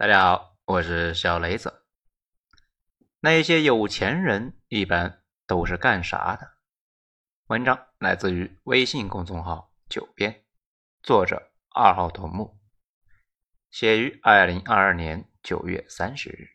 大家好，我是小雷子。那些有钱人一般都是干啥的？文章来自于微信公众号“九编”，作者二号头目，写于二零二二年九月三十日。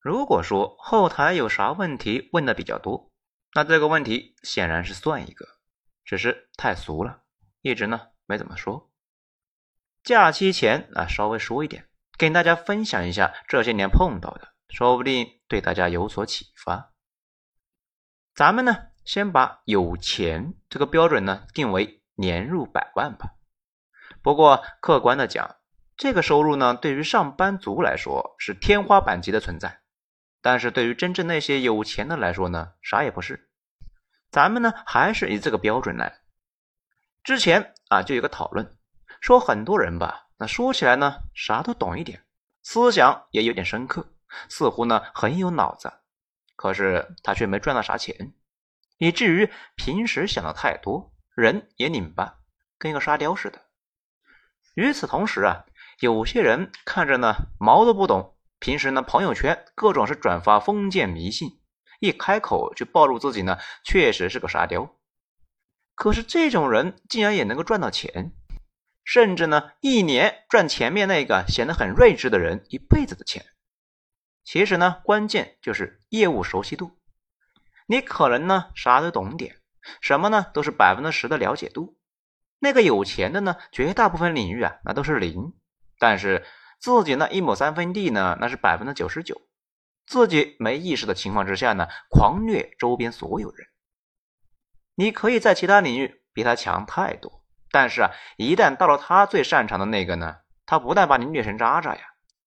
如果说后台有啥问题问的比较多，那这个问题显然是算一个，只是太俗了，一直呢没怎么说。假期前啊，稍微说一点，跟大家分享一下这些年碰到的，说不定对大家有所启发。咱们呢，先把有钱这个标准呢定为年入百万吧。不过客观的讲，这个收入呢，对于上班族来说是天花板级的存在，但是对于真正那些有钱的来说呢，啥也不是。咱们呢，还是以这个标准来。之前啊，就有个讨论。说很多人吧，那说起来呢，啥都懂一点，思想也有点深刻，似乎呢很有脑子，可是他却没赚到啥钱，以至于平时想的太多，人也拧巴，跟一个沙雕似的。与此同时啊，有些人看着呢毛都不懂，平时呢朋友圈各种是转发封建迷信，一开口就暴露自己呢确实是个沙雕，可是这种人竟然也能够赚到钱。甚至呢，一年赚前面那个显得很睿智的人一辈子的钱。其实呢，关键就是业务熟悉度。你可能呢啥都懂点，什么呢都是百分之十的了解度。那个有钱的呢，绝大部分领域啊那都是零，但是自己那一亩三分地呢那是百分之九十九。自己没意识的情况之下呢，狂虐周边所有人。你可以在其他领域比他强太多。但是啊，一旦到了他最擅长的那个呢，他不但把你虐成渣渣呀，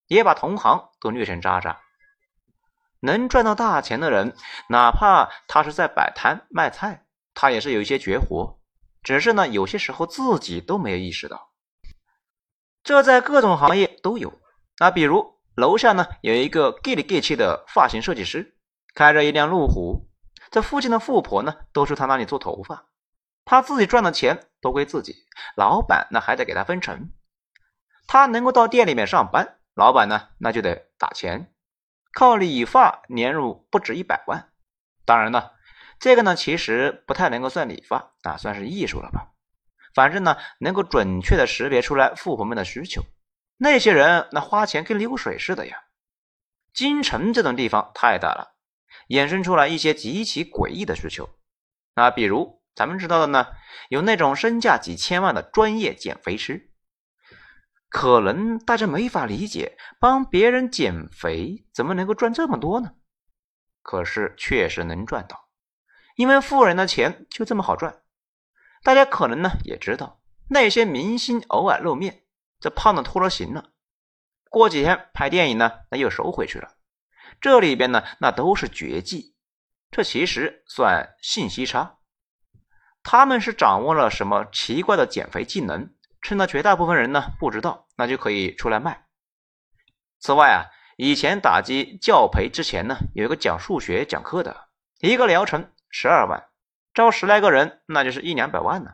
也把同行都虐成渣渣。能赚到大钱的人，哪怕他是在摆摊卖菜，他也是有一些绝活，只是呢，有些时候自己都没有意识到。这在各种行业都有。那比如楼下呢，有一个 gay 里 gay 气的发型设计师，开着一辆路虎，这附近的富婆呢，都去他那里做头发。他自己赚的钱都归自己，老板那还得给他分成。他能够到店里面上班，老板呢那就得打钱。靠理发年入不止一百万。当然了，这个呢其实不太能够算理发啊，算是艺术了吧。反正呢能够准确的识别出来富婆们的需求。那些人那花钱跟流水似的呀。京城这种地方太大了，衍生出来一些极其诡异的需求。啊比如。咱们知道的呢，有那种身价几千万的专业减肥师，可能大家没法理解，帮别人减肥怎么能够赚这么多呢？可是确实能赚到，因为富人的钱就这么好赚。大家可能呢也知道，那些明星偶尔露面，这胖的脱了形了，过几天拍电影呢，那又收回去了。这里边呢，那都是绝技，这其实算信息差。他们是掌握了什么奇怪的减肥技能？趁着绝大部分人呢不知道，那就可以出来卖。此外啊，以前打击教培之前呢，有一个讲数学讲课的，一个疗程十二万，招十来个人，那就是一两百万呢。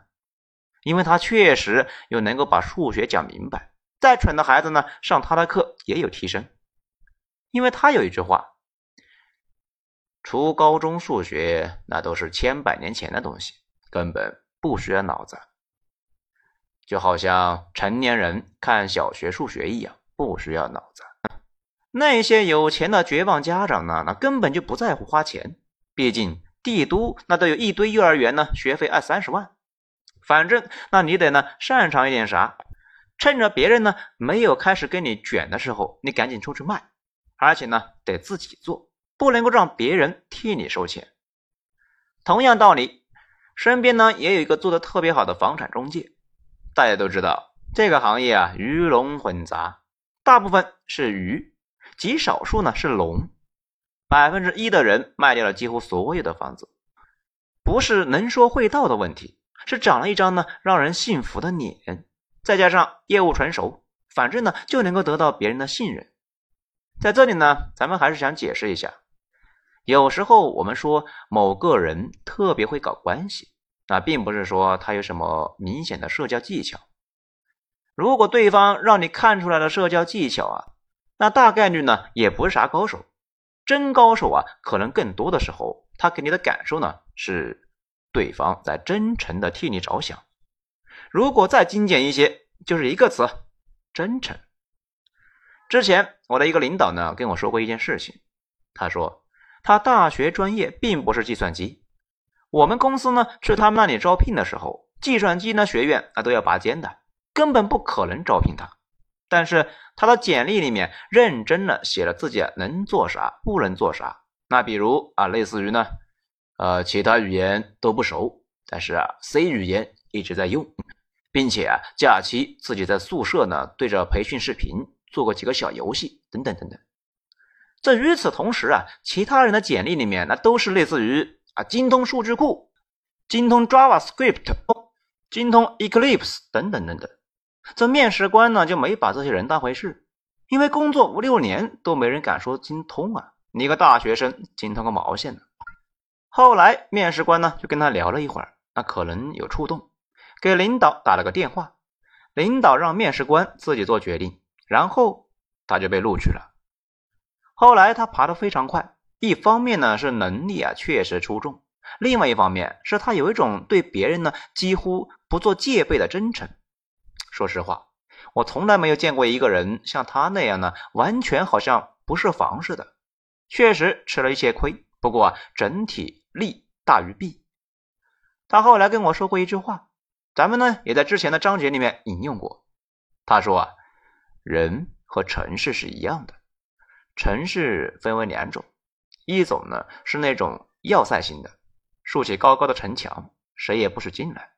因为他确实又能够把数学讲明白，再蠢的孩子呢，上他的课也有提升。因为他有一句话：初高中数学那都是千百年前的东西。根本不需要脑子，就好像成年人看小学数学一样，不需要脑子。那些有钱的绝望家长呢？那根本就不在乎花钱，毕竟帝都那都有一堆幼儿园呢，学费二三十万。反正那你得呢擅长一点啥，趁着别人呢没有开始跟你卷的时候，你赶紧出去卖，而且呢得自己做，不能够让别人替你收钱。同样道理。身边呢也有一个做的特别好的房产中介，大家都知道这个行业啊鱼龙混杂，大部分是鱼，极少数呢是龙。百分之一的人卖掉了几乎所有的房子，不是能说会道的问题，是长了一张呢让人信服的脸，再加上业务纯熟，反正呢就能够得到别人的信任。在这里呢，咱们还是想解释一下。有时候我们说某个人特别会搞关系，那并不是说他有什么明显的社交技巧，如果对方让你看出来了社交技巧啊，那大概率呢也不是啥高手。真高手啊，可能更多的时候他给你的感受呢是对方在真诚的替你着想。如果再精简一些，就是一个词：真诚。之前我的一个领导呢跟我说过一件事情，他说他大学专业并不是计算机，我们公司呢去他们那里招聘的时候，计算机呢学院啊都要拔尖的，根本不可能招聘他。但是他的简历里面认真的写了自己能做啥，不能做啥。那比如啊，类似于呢，呃，其他语言都不熟，但是啊，C 语言一直在用，并且啊，假期自己在宿舍呢对着培训视频。做过几个小游戏，等等等等。这与此同时啊，其他人的简历里面那都是类似于啊精通数据库、精通 JavaScript、精通 Eclipse 等等等等。这面试官呢就没把这些人当回事，因为工作五六年都没人敢说精通啊，你个大学生精通个毛线呢？后来面试官呢就跟他聊了一会儿，那可能有触动，给领导打了个电话，领导让面试官自己做决定。然后他就被录取了。后来他爬得非常快，一方面呢是能力啊确实出众，另外一方面是他有一种对别人呢几乎不做戒备的真诚。说实话，我从来没有见过一个人像他那样呢，完全好像不设防似的。确实吃了一些亏，不过啊整体利大于弊。他后来跟我说过一句话，咱们呢也在之前的章节里面引用过。他说啊。人和城市是一样的，城市分为两种，一种呢是那种要塞型的，竖起高高的城墙，谁也不许进来；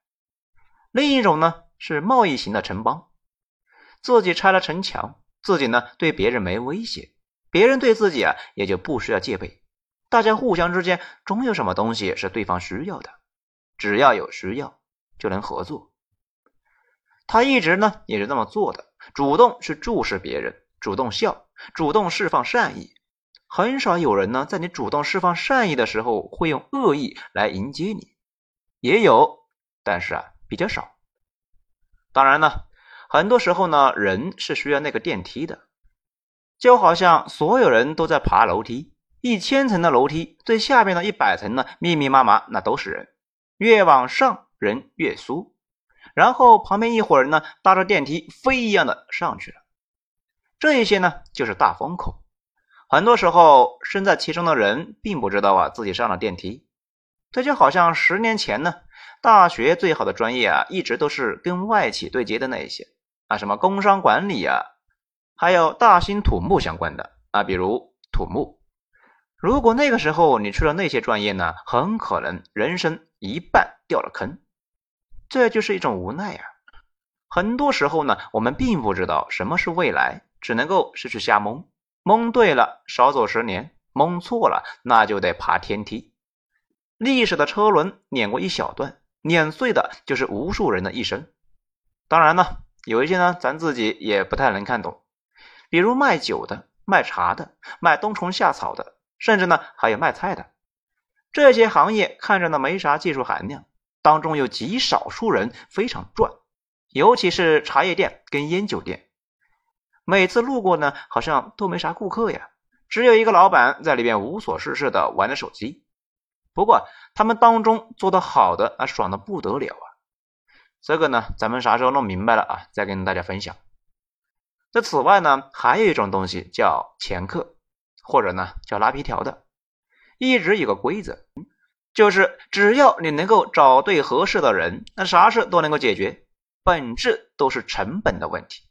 另一种呢是贸易型的城邦，自己拆了城墙，自己呢对别人没威胁，别人对自己啊也就不需要戒备，大家互相之间总有什么东西是对方需要的，只要有需要就能合作。他一直呢也是这么做的。主动去注视别人，主动笑，主动释放善意，很少有人呢在你主动释放善意的时候会用恶意来迎接你，也有，但是啊比较少。当然呢，很多时候呢人是需要那个电梯的，就好像所有人都在爬楼梯，一千层的楼梯，最下面的一百层呢密密麻麻，那都是人，越往上人越疏。然后旁边一伙人呢，搭着电梯飞一样的上去了。这一些呢，就是大风口。很多时候，身在其中的人并不知道啊，自己上了电梯。这就好像十年前呢，大学最好的专业啊，一直都是跟外企对接的那一些啊，什么工商管理啊，还有大兴土木相关的啊，比如土木。如果那个时候你去了那些专业呢，很可能人生一半掉了坑。这就是一种无奈啊！很多时候呢，我们并不知道什么是未来，只能够是去瞎蒙。蒙对了，少走十年；蒙错了，那就得爬天梯。历史的车轮碾过一小段，碾碎的就是无数人的一生。当然呢，有一些呢，咱自己也不太能看懂，比如卖酒的、卖茶的、卖冬虫夏草的，甚至呢，还有卖菜的。这些行业看着呢，没啥技术含量。当中有极少数人非常赚，尤其是茶叶店跟烟酒店，每次路过呢，好像都没啥顾客呀，只有一个老板在里边无所事事的玩着手机。不过他们当中做的好的啊，爽的不得了啊！这个呢，咱们啥时候弄明白了啊，再跟大家分享。这此外呢，还有一种东西叫掮客，或者呢叫拉皮条的，一直有个规则。就是只要你能够找对合适的人，那啥事都能够解决，本质都是成本的问题。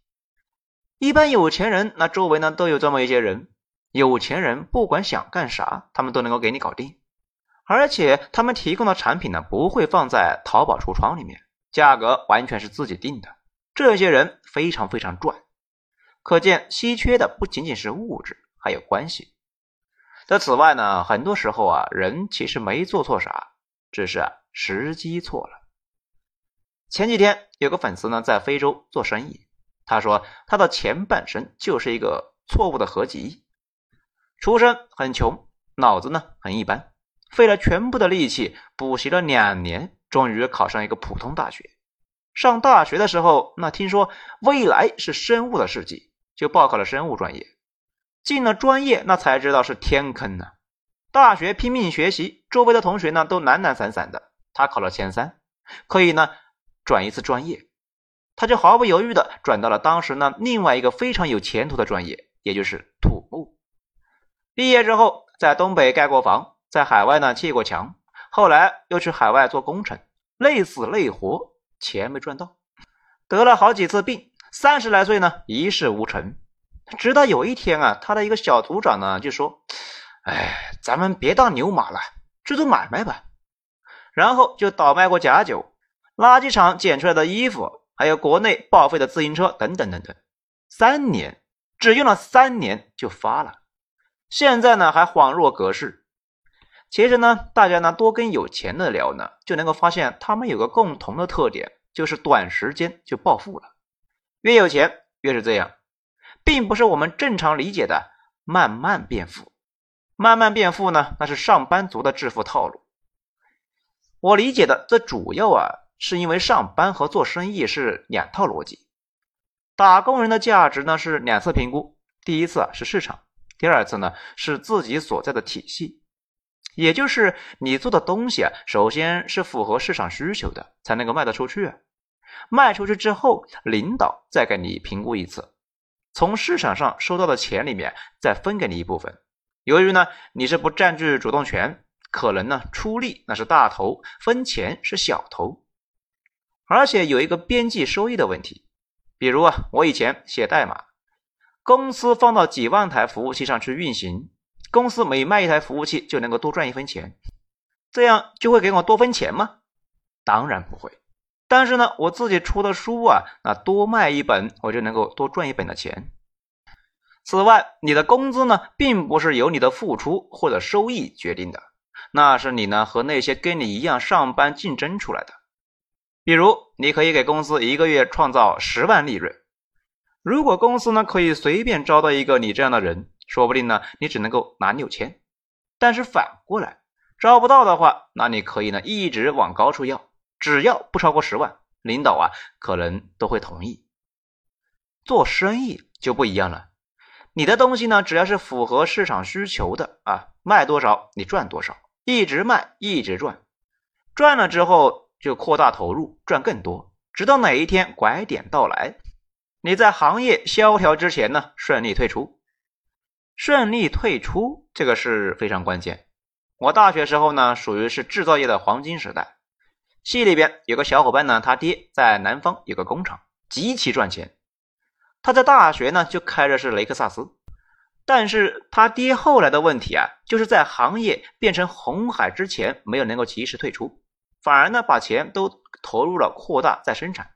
一般有钱人那周围呢都有这么一些人，有钱人不管想干啥，他们都能够给你搞定，而且他们提供的产品呢不会放在淘宝橱窗里面，价格完全是自己定的。这些人非常非常赚，可见稀缺的不仅仅是物质，还有关系。在此外呢，很多时候啊，人其实没做错啥，只是时机错了。前几天有个粉丝呢，在非洲做生意，他说他的前半生就是一个错误的合集，出身很穷，脑子呢很一般，费了全部的力气补习了两年，终于考上一个普通大学。上大学的时候，那听说未来是生物的世纪，就报考了生物专业。进了专业，那才知道是天坑呢。大学拼命学习，周围的同学呢都懒懒散散的，他考了前三，可以呢转一次专业，他就毫不犹豫的转到了当时呢另外一个非常有前途的专业，也就是土木。毕业之后，在东北盖过房，在海外呢砌过墙，后来又去海外做工程，累死累活，钱没赚到，得了好几次病，三十来岁呢一事无成，直到有一天啊，他的一个小组长呢就说。哎，咱们别当牛马了，去做买卖吧。然后就倒卖过假酒、垃圾场捡出来的衣服，还有国内报废的自行车等等等等。三年，只用了三年就发了。现在呢，还恍若隔世。其实呢，大家呢多跟有钱的聊呢，就能够发现他们有个共同的特点，就是短时间就暴富了。越有钱越是这样，并不是我们正常理解的慢慢变富。慢慢变富呢？那是上班族的致富套路。我理解的，这主要啊，是因为上班和做生意是两套逻辑。打工人的价值呢是两次评估，第一次啊是市场，第二次呢是自己所在的体系。也就是你做的东西啊，首先是符合市场需求的，才能够卖得出去。卖出去之后，领导再给你评估一次，从市场上收到的钱里面再分给你一部分。由于呢，你是不占据主动权，可能呢出力那是大头，分钱是小头，而且有一个边际收益的问题。比如啊，我以前写代码，公司放到几万台服务器上去运行，公司每卖一台服务器就能够多赚一分钱，这样就会给我多分钱吗？当然不会。但是呢，我自己出的书啊，那多卖一本，我就能够多赚一本的钱。此外，你的工资呢，并不是由你的付出或者收益决定的，那是你呢和那些跟你一样上班竞争出来的。比如，你可以给公司一个月创造十万利润，如果公司呢可以随便招到一个你这样的人，说不定呢你只能够拿六千。但是反过来，招不到的话，那你可以呢一直往高处要，只要不超过十万，领导啊可能都会同意。做生意就不一样了。你的东西呢，只要是符合市场需求的啊，卖多少你赚多少，一直卖一直赚，赚了之后就扩大投入，赚更多，直到哪一天拐点到来，你在行业萧条之前呢顺利退出，顺利退出这个是非常关键。我大学时候呢属于是制造业的黄金时代，系里边有个小伙伴呢，他爹在南方有个工厂，极其赚钱。他在大学呢就开的是雷克萨斯，但是他爹后来的问题啊，就是在行业变成红海之前没有能够及时退出，反而呢把钱都投入了扩大再生产，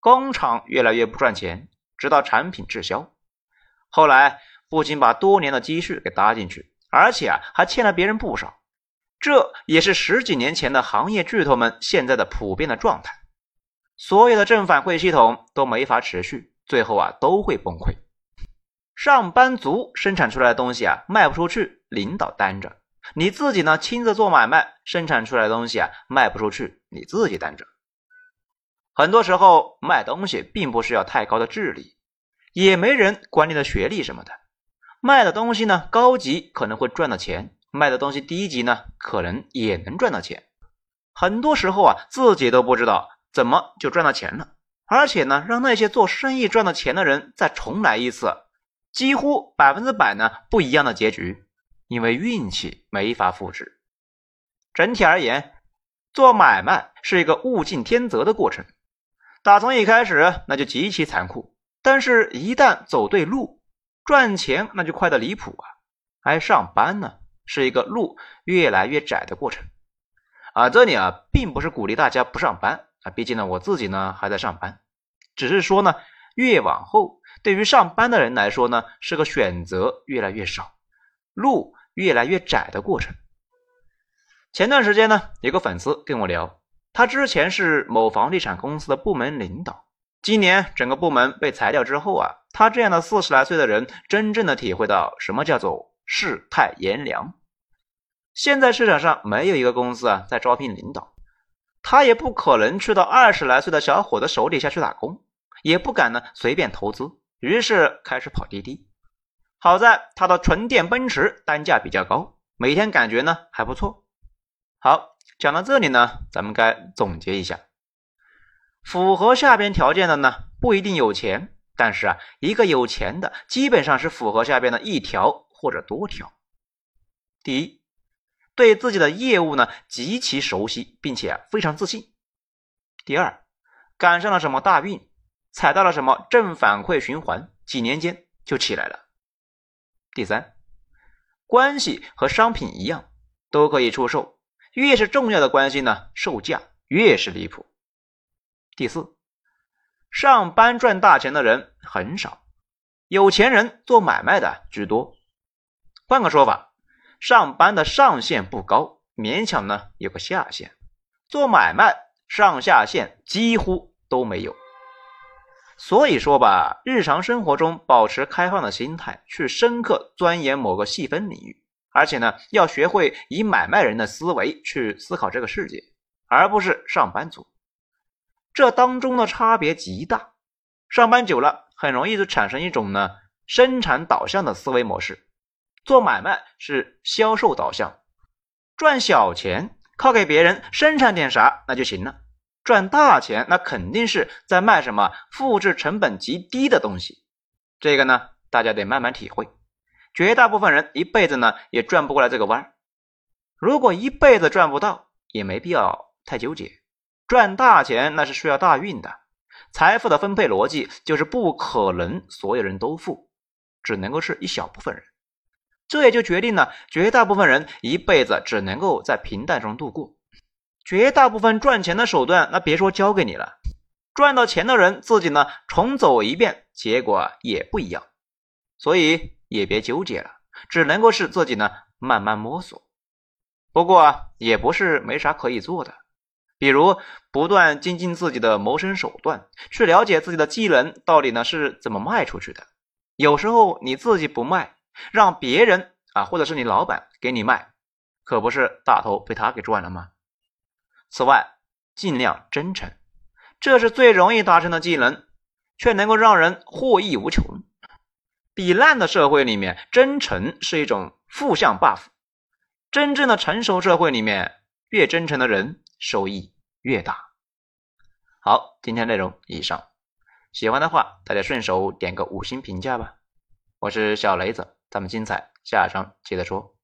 工厂越来越不赚钱，直到产品滞销。后来不仅把多年的积蓄给搭进去，而且啊还欠了别人不少，这也是十几年前的行业巨头们现在的普遍的状态，所有的正反馈系统都没法持续。最后啊，都会崩溃。上班族生产出来的东西啊，卖不出去，领导担着；你自己呢，亲自做买卖，生产出来的东西啊，卖不出去，你自己担着。很多时候卖东西并不需要太高的智力，也没人管你的学历什么的。卖的东西呢，高级可能会赚到钱；卖的东西低级呢，可能也能赚到钱。很多时候啊，自己都不知道怎么就赚到钱了。而且呢，让那些做生意赚到钱的人再重来一次，几乎百分之百呢不一样的结局，因为运气没法复制。整体而言，做买卖是一个物竞天择的过程，打从一开始那就极其残酷。但是，一旦走对路，赚钱那就快的离谱啊！而上班呢，是一个路越来越窄的过程。啊，这里啊，并不是鼓励大家不上班。啊，毕竟呢，我自己呢还在上班，只是说呢，越往后，对于上班的人来说呢，是个选择越来越少，路越来越窄的过程。前段时间呢，有个粉丝跟我聊，他之前是某房地产公司的部门领导，今年整个部门被裁掉之后啊，他这样的四十来岁的人，真正的体会到什么叫做世态炎凉。现在市场上没有一个公司啊在招聘领导。他也不可能去到二十来岁的小伙子手底下去打工，也不敢呢随便投资，于是开始跑滴滴。好在他的纯电奔驰单价比较高，每天感觉呢还不错。好，讲到这里呢，咱们该总结一下，符合下边条件的呢不一定有钱，但是啊，一个有钱的基本上是符合下边的一条或者多条。第一。对自己的业务呢极其熟悉，并且非常自信。第二，赶上了什么大运，踩到了什么正反馈循环，几年间就起来了。第三，关系和商品一样，都可以出售，越是重要的关系呢，售价越是离谱。第四，上班赚大钱的人很少，有钱人做买卖的居多。换个说法。上班的上限不高，勉强呢有个下限。做买卖上下限几乎都没有。所以说吧，日常生活中保持开放的心态，去深刻钻研某个细分领域，而且呢要学会以买卖人的思维去思考这个世界，而不是上班族。这当中的差别极大。上班久了，很容易就产生一种呢生产导向的思维模式。做买卖是销售导向，赚小钱靠给别人生产点啥那就行了。赚大钱那肯定是在卖什么复制成本极低的东西。这个呢，大家得慢慢体会。绝大部分人一辈子呢也转不过来这个弯儿如果一辈子赚不到，也没必要太纠结。赚大钱那是需要大运的。财富的分配逻辑就是不可能所有人都富，只能够是一小部分人。这也就决定了绝大部分人一辈子只能够在平淡中度过。绝大部分赚钱的手段，那别说教给你了，赚到钱的人自己呢重走一遍，结果也不一样。所以也别纠结了，只能够是自己呢慢慢摸索。不过也不是没啥可以做的，比如不断精进自己的谋生手段，去了解自己的技能到底呢是怎么卖出去的。有时候你自己不卖。让别人啊，或者是你老板给你卖，可不是大头被他给赚了吗？此外，尽量真诚，这是最容易达成的技能，却能够让人获益无穷。比烂的社会里面，真诚是一种负向 buff。真正的成熟社会里面，越真诚的人收益越大。好，今天内容以上，喜欢的话大家顺手点个五星评价吧。我是小雷子。咱们精彩，下章接着说。